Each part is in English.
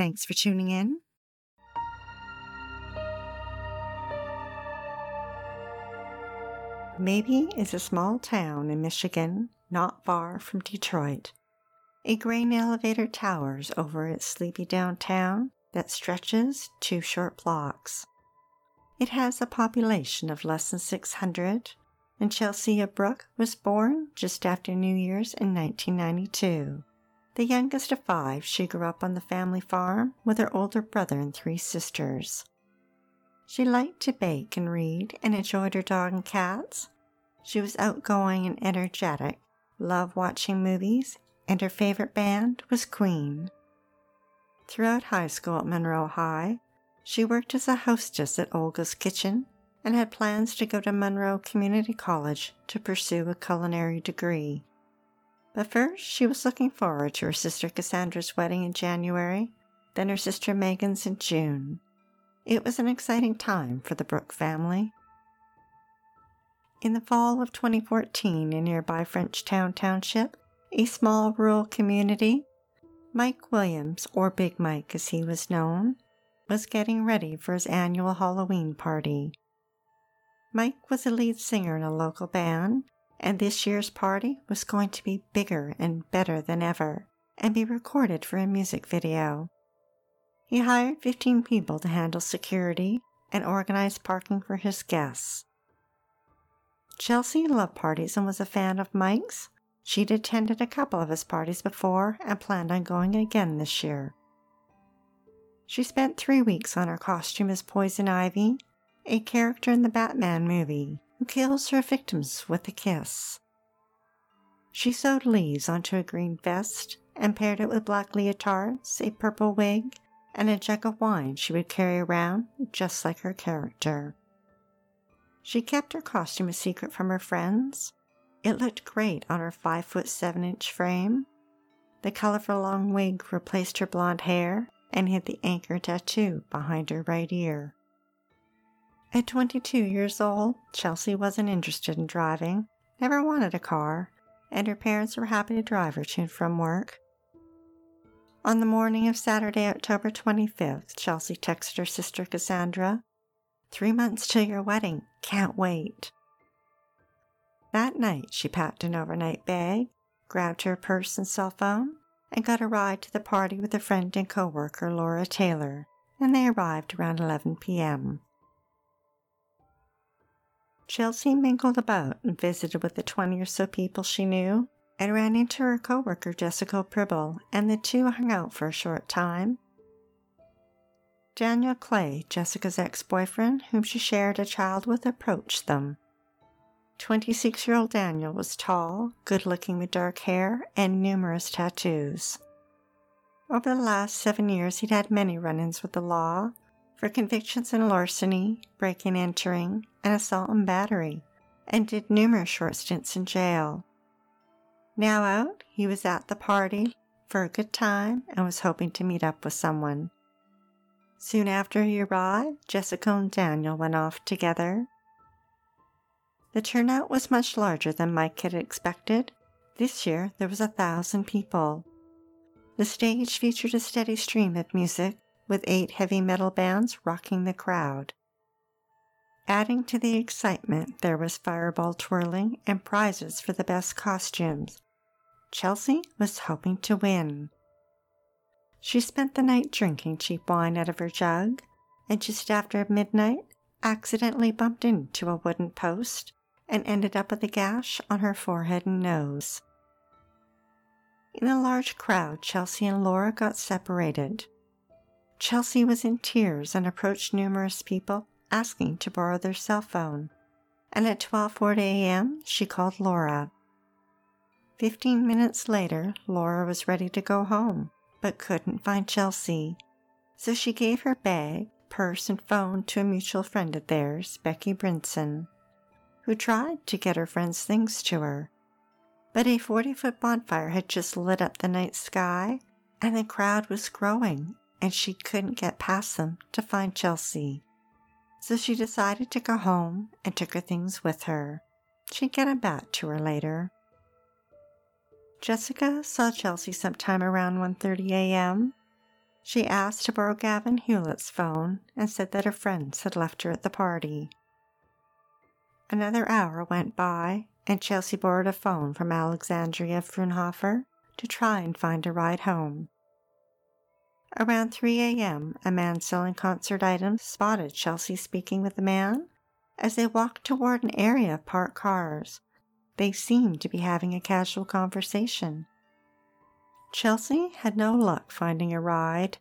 Thanks for tuning in. Maybee is a small town in Michigan not far from Detroit. A grain elevator towers over its sleepy downtown that stretches two short blocks. It has a population of less than 600, and Chelsea Bruck was born just after New Year's in 1992. The youngest of five, she grew up on the family farm with her older brother and three sisters. She liked to bake and read and enjoyed her dog and cats. She was outgoing and energetic, loved watching movies, and her favorite band was Queen. Throughout high school at Monroe High, she worked as a hostess at Olga's Kitchen and had plans to go to Monroe Community College to pursue a culinary degree. But first, she was looking forward to her sister Cassandra's wedding in January, then her sister Megan's in June. It was an exciting time for the Bruck family. In the fall of 2014, in nearby Frenchtown Township, a small rural community, Mike Williams, or Big Mike as he was known, was getting ready for his annual Halloween party. Mike was a lead singer in a local band, and this year's party was going to be bigger and better than ever and be recorded for a music video. He hired 15 people to handle security and organize parking for his guests. Chelsea loved parties and was a fan of Mike's. She'd attended a couple of his parties before and planned on going again this year. She spent three weeks on her costume as Poison Ivy, a character in the Batman movie who kills her victims with a kiss. She sewed leaves onto a green vest and paired it with black leotards, a purple wig, and a jug of wine she would carry around just like her character. She kept her costume a secret from her friends. It looked great on her five foot seven inch frame. The colorful long wig replaced her blonde hair and hid the anchor tattoo behind her right ear. At 22 years old, Chelsea wasn't interested in driving, never wanted a car, and her parents were happy to drive her to and from work. On the morning of Saturday, October 25th, Chelsea texted her sister Cassandra Three months till your wedding. Can't wait. That night, she packed an overnight bag, grabbed her purse and cell phone, and got a ride to the party with a friend and coworker, Laura Taylor, and they arrived around 11 p.m. Chelsea mingled about and visited with the 20 or so people she knew, and ran into her coworker, Jessica Pribble, and the two hung out for a short time Daniel Clay, Jessica's ex boyfriend, whom she shared a child with, approached them. 26 year old Daniel was tall, good looking with dark hair, and numerous tattoos. Over the last seven years, he'd had many run ins with the law for convictions in larceny, breaking and entering, and assault and battery, and did numerous short stints in jail. Now out, he was at the party for a good time and was hoping to meet up with someone. Soon after he arrived, Jessica and Daniel went off together. The turnout was much larger than Mike had expected. This year there was a thousand people. The stage featured a steady stream of music, with eight heavy metal bands rocking the crowd. Adding to the excitement, there was fireball twirling and prizes for the best costumes. Chelsea was hoping to win. She spent the night drinking cheap wine out of her jug, and just after midnight accidentally bumped into a wooden post and ended up with a gash on her forehead and nose. In a large crowd, Chelsea and Laura got separated. Chelsea was in tears and approached numerous people asking to borrow their cell phone. And at 12:40 a.m., she called Laura. 15 minutes later, Laura was ready to go home but couldn't find Chelsea. So she gave her bag, purse, and phone to a mutual friend of theirs, Becky Brinson, who tried to get her friend's things to her. But a 40 foot bonfire had just lit up the night sky, and the crowd was growing, and she couldn't get past them to find Chelsea. So she decided to go home and took her things with her. She'd get them back to her later. Jessica saw Chelsea sometime around 1:30 a.m. She asked to borrow Gavin Hewlett's phone and said that her friends had left her at the party. Another hour went by, and Chelsea borrowed a phone from Alexandria Frunhofer to try and find a ride home. Around 3 a.m., a man selling concert items spotted Chelsea speaking with a man as they walked toward an area of parked cars. They seemed to be having a casual conversation. Chelsea had no luck finding a ride.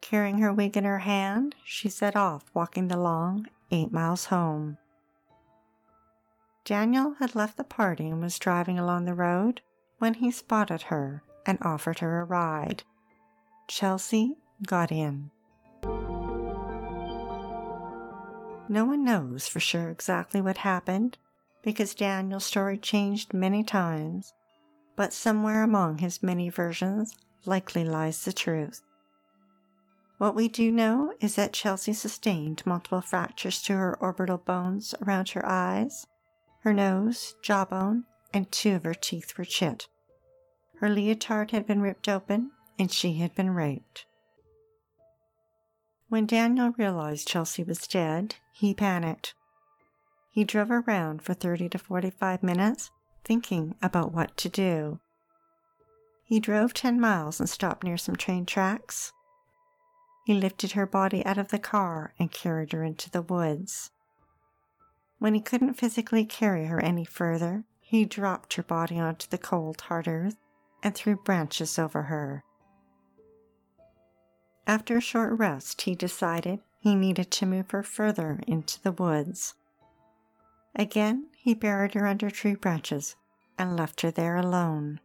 Carrying her wig in her hand, she set off walking the long eight miles home. Daniel had left the party and was driving along the road when he spotted her and offered her a ride. Chelsea got in. No one knows for sure exactly what happened because Daniel's story changed many times, but somewhere among his many versions likely lies the truth. What we do know is that Chelsea sustained multiple fractures to her orbital bones around her eyes, her nose, jawbone, and two of her teeth were chipped. Her leotard had been ripped open and she had been raped. When Daniel realized Chelsea was dead, he panicked. He drove around for 30 to 45 minutes thinking about what to do. He drove 10 miles and stopped near some train tracks. He lifted her body out of the car and carried her into the woods. When he couldn't physically carry her any further, he dropped her body onto the cold, hard earth and threw branches over her. After a short rest, he decided he needed to move her further into the woods. Again, he buried her under tree branches and left her there alone.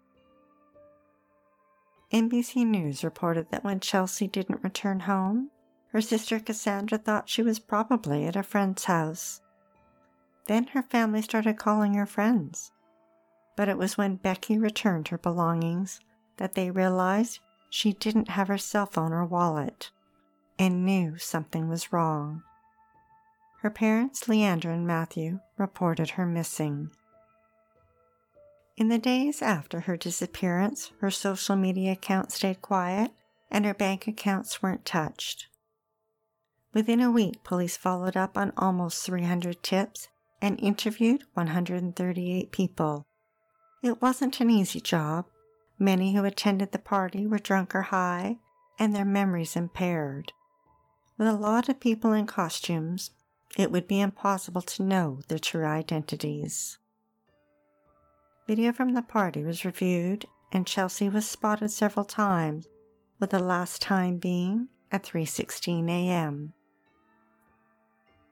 NBC News reported that when Chelsea didn't return home, her sister Cassandra thought she was probably at a friend's house. Then her family started calling her friends. But it was when Becky returned her belongings that they realized she didn't have her cell phone or wallet and knew something was wrong. Her parents, Leandra and Matthew, reported her missing. In the days after her disappearance, her social media account stayed quiet and her bank accounts weren't touched. Within a week, police followed up on almost 300 tips and interviewed 138 people. It wasn't an easy job, Many who attended the party were drunk or high, and their memories impaired. With a lot of people in costumes, it would be impossible to know their true identities. Video from the party was reviewed, and Chelsea was spotted several times, with the last time being at 3:16 a.m.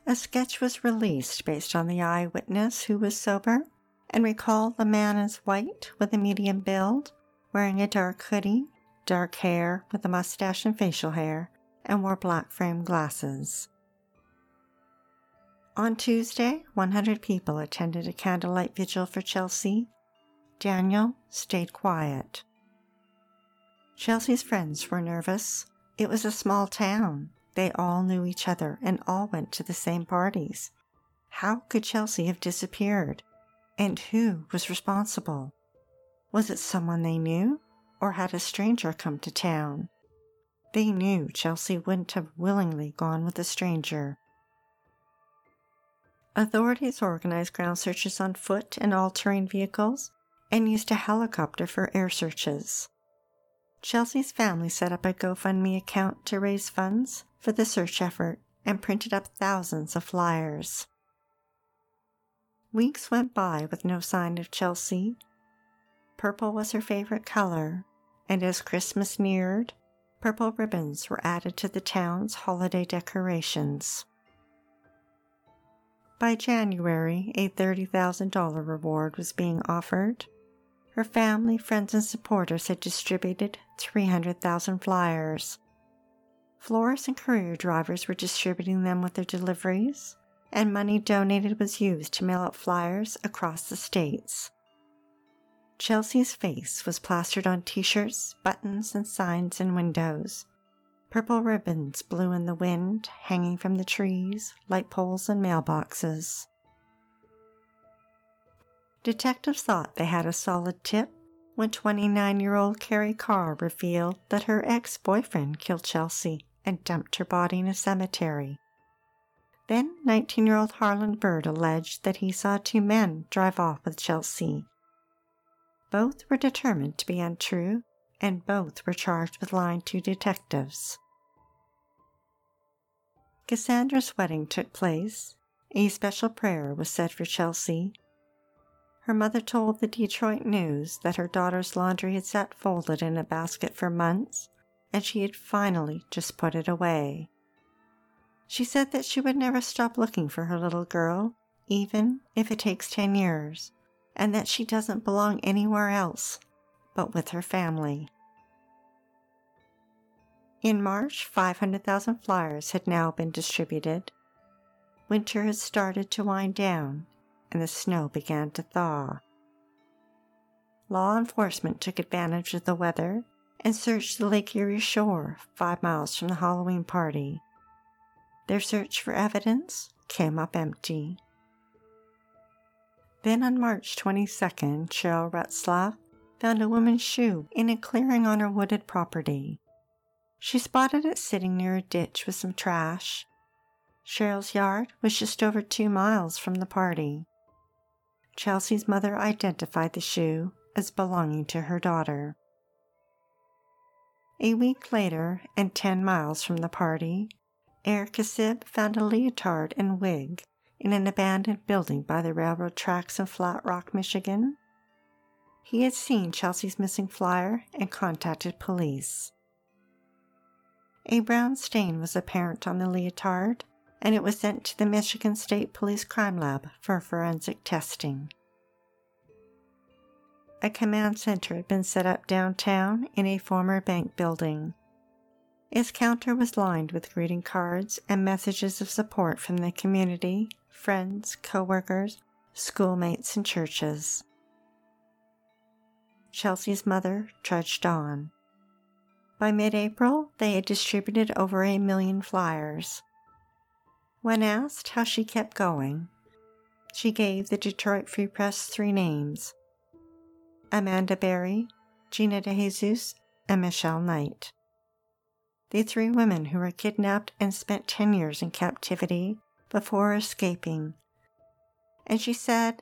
A sketch was released based on the eyewitness who was sober and recalled the man as white with a medium build wearing a dark hoodie, dark hair with a mustache and facial hair, and wore black frame glasses. On Tuesday, 100 people attended a candlelight vigil for Chelsea. Daniel stayed quiet. Chelsea's friends were nervous. It was a small town. They all knew each other and all went to the same parties. How could Chelsea have disappeared? And who was responsible? Was it someone they knew, or had a stranger come to town? They knew Chelsea wouldn't have willingly gone with a stranger. Authorities organized ground searches on foot and all terrain vehicles and used a helicopter for air searches. Chelsea's family set up a GoFundMe account to raise funds for the search effort and printed up thousands of flyers. Weeks went by with no sign of Chelsea, Purple was her favorite color, and as Christmas neared, purple ribbons were added to the town's holiday decorations. By January, a $30,000 reward was being offered. Her family, friends, and supporters had distributed 300,000 flyers. Florists and courier drivers were distributing them with their deliveries, and money donated was used to mail out flyers across the states. Chelsea's face was plastered on t shirts, buttons, and signs in windows. Purple ribbons blew in the wind, hanging from the trees, light poles, and mailboxes. Detectives thought they had a solid tip when 29 year old Carrie Carr revealed that her ex boyfriend killed Chelsea and dumped her body in a cemetery. Then 19 year old Harlan Bird alleged that he saw two men drive off with Chelsea. Both were determined to be untrue, and both were charged with lying to detectives. Cassandra's wedding took place. A special prayer was said for Chelsea her mother told the Detroit News that her daughter's laundry had sat folded in a basket for months and she had finally just put it away. She said that she would never stop looking for her little girl, even if it takes 10 years, and that she doesn't belong anywhere else but with her family. In March, 500,000 flyers had now been distributed. Winter had started to wind down and the snow began to thaw. Law enforcement took advantage of the weather and searched the Lake Erie shore five miles from the Halloween party. Their search for evidence came up empty. Then on March 22nd, Cheryl Retzlaff found a woman's shoe in a clearing on her wooded property. She spotted it sitting near a ditch with some trash. Cheryl's yard was just over two miles from the party. Chelsea's mother identified the shoe as belonging to her daughter. A week later, and 10 miles from the party, Eric Kasib found a leotard and wig in an abandoned building by the railroad tracks in Flat Rock, Michigan. He had seen Chelsea's missing flyer and contacted police. A brown stain was apparent on the leotard, and it was sent to the Michigan State Police Crime Lab for forensic testing. A command center had been set up downtown in a former bank building. Its counter was lined with greeting cards and messages of support from the community, friends, coworkers, schoolmates, and churches. Chelsea's mother trudged on. By mid April, they had distributed over a million flyers. When asked how she kept going, she gave the Detroit Free Press three names Amanda Berry, Gina DeJesus, and Michelle Knight. The three women who were kidnapped and spent 10 years in captivity before escaping. And she said,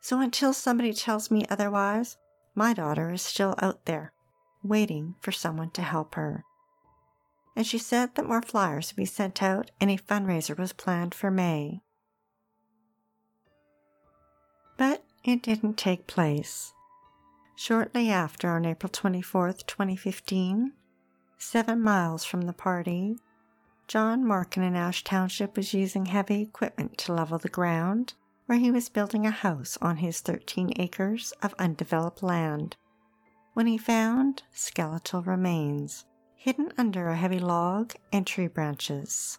So until somebody tells me otherwise, my daughter is still out there, waiting for someone to help her and she said that more flyers would be sent out and a fundraiser was planned for May. But it didn't take place. Shortly after, on April 24th, 2015, seven miles from the party, John Markin in Ash Township was using heavy equipment to level the ground where he was building a house on his 13 acres of undeveloped land when he found skeletal remains hidden under a heavy log and tree branches.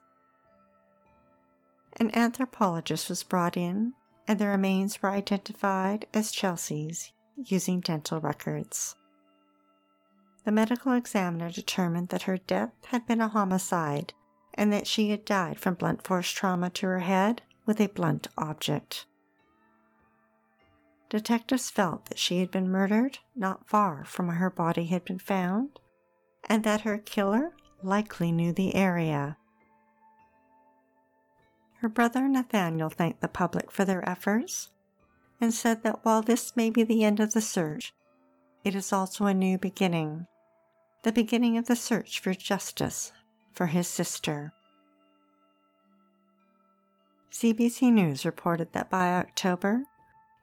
An anthropologist was brought in, and the remains were identified as Chelsea's using dental records. The medical examiner determined that her death had been a homicide and that she had died from blunt force trauma to her head with a blunt object. Detectives felt that she had been murdered not far from where her body had been found and that her killer likely knew the area. Her brother Nathaniel thanked the public for their efforts and said that while this may be the end of the search, it is also a new beginning the beginning of the search for justice for his sister. CBC News reported that by October,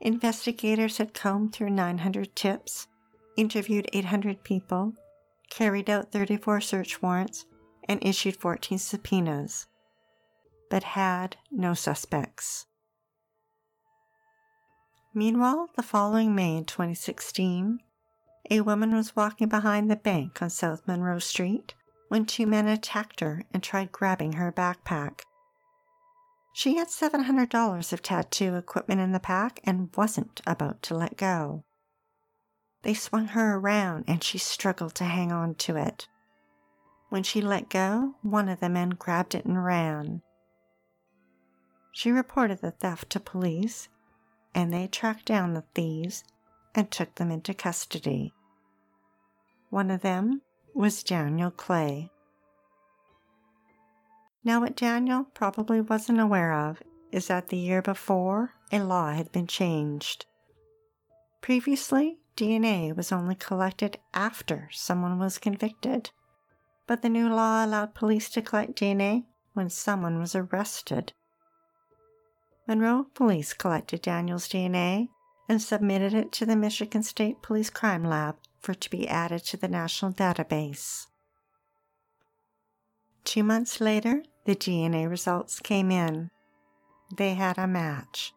investigators had combed through 900 tips, interviewed 800 people, carried out 34 search warrants, and issued 14 subpoenas, but had no suspects. Meanwhile, the following May in 2016, a woman was walking behind the bank on South Monroe Street when two men attacked her and tried grabbing her backpack. She had $700 of tattoo equipment in the pack and wasn't about to let go. They swung her around and she struggled to hang on to it. When she let go, one of the men grabbed it and ran. She reported the theft to police, and they tracked down the thieves and took them into custody. One of them was Daniel Clay. Now, what Daniel probably wasn't aware of is that the year before, a law had been changed. Previously, DNA was only collected after someone was convicted, but the new law allowed police to collect DNA when someone was arrested. Monroe police collected Daniel's DNA and submitted it to the Michigan State Police Crime Lab for it to be added to the national database. Two months later, the DNA results came in. They had a match.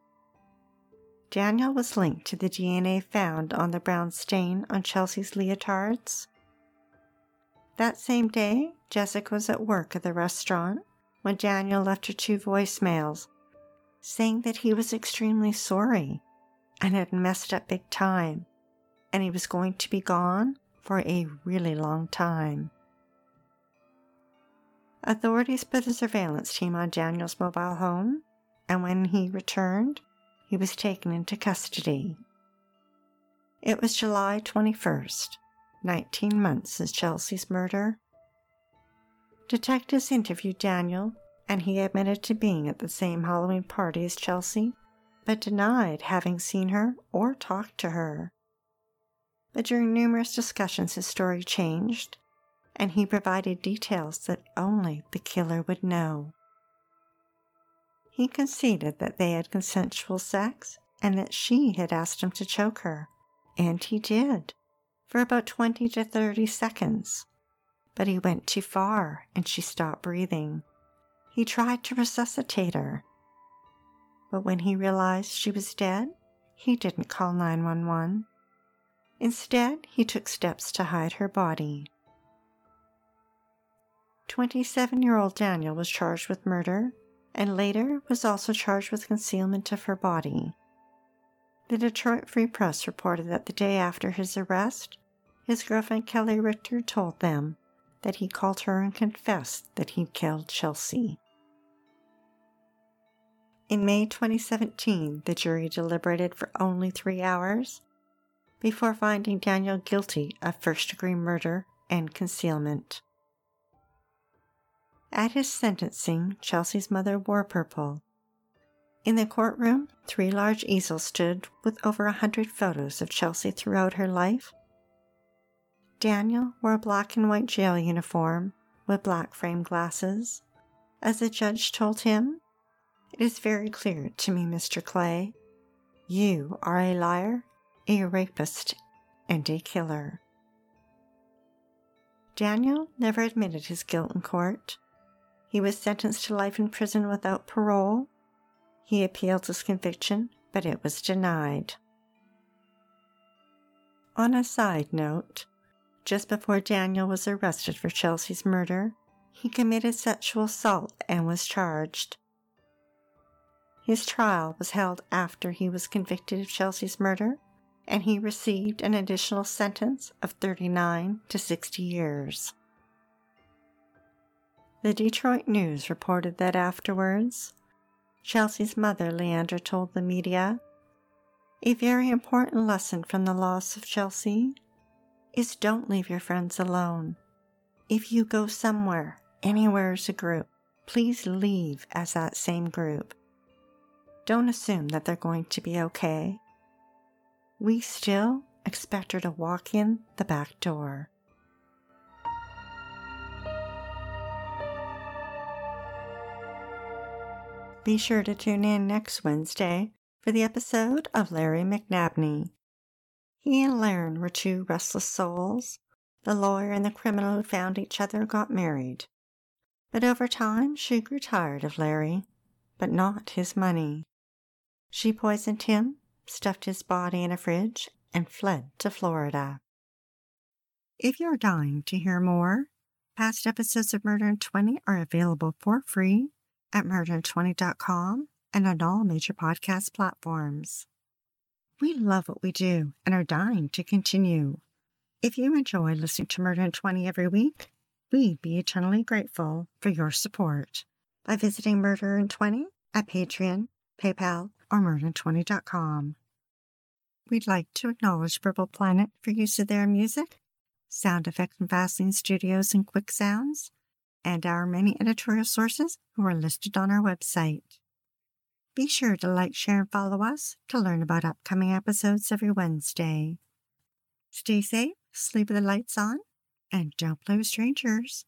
Daniel was linked to the DNA found on the brown stain on Chelsea's leotards. That same day, Jessica was at work at the restaurant when Daniel left her two voicemails saying that he was extremely sorry and had messed up big time, and he was going to be gone for a really long time. Authorities put a surveillance team on Daniel's mobile home, and when he returned, he was taken into custody. It was July 21st, 19 months since Chelsea's murder. Detectives interviewed Daniel and he admitted to being at the same Halloween party as Chelsea, but denied having seen her or talked to her. But during numerous discussions, his story changed, and he provided details that only the killer would know. He conceded that they had consensual sex and that she had asked him to choke her, and he did, for about 20 to 30 seconds. But he went too far and she stopped breathing. He tried to resuscitate her. But when he realized she was dead, he didn't call 911. Instead, he took steps to hide her body. 27 year old Daniel was charged with murder and later was also charged with concealment of her body. The Detroit Free Press reported that the day after his arrest, his girlfriend Kelly Richter told them that he called her and confessed that he'd killed Chelsea. In May 2017, the jury deliberated for only three hours before finding Daniel guilty of first degree murder and concealment. At his sentencing, Chelsea's mother wore purple. In the courtroom, three large easels stood with over a hundred photos of Chelsea throughout her life. Daniel wore a black and white jail uniform with black framed glasses. As the judge told him, it is very clear to me, Mr. Clay. You are a liar, a rapist, and a killer. Daniel never admitted his guilt in court. He was sentenced to life in prison without parole. He appealed his conviction, but it was denied. On a side note, just before Daniel was arrested for Chelsea's murder, he committed sexual assault and was charged. His trial was held after he was convicted of Chelsea's murder, and he received an additional sentence of 39 to 60 years. The Detroit News reported that afterwards, Chelsea's mother, Leandra, told the media A very important lesson from the loss of Chelsea is don't leave your friends alone. If you go somewhere, anywhere as a group, please leave as that same group. Don't assume that they're going to be okay. We still expect her to walk in the back door. Be sure to tune in next Wednesday for the episode of Larry McNabney. He and Laren were two restless souls. The lawyer and the criminal who found each other got married. But over time, she grew tired of Larry, but not his money. She poisoned him stuffed his body in a fridge, and fled to Florida. If you're dying to hear more, past episodes of Murder in 20 are available for free at murderin20.com and on all major podcast platforms. We love what we do and are dying to continue. If you enjoy listening to Murder in 20 every week, we'd be eternally grateful for your support by visiting Murder in 20 at Patreon, PayPal, or murderin20.com. We'd like to acknowledge Purple Planet for use of their music, sound effects from Vaseline Studios and Quick Sounds, and our many editorial sources who are listed on our website. Be sure to like, share, and follow us to learn about upcoming episodes every Wednesday. Stay safe, sleep with the lights on, and don't play with strangers.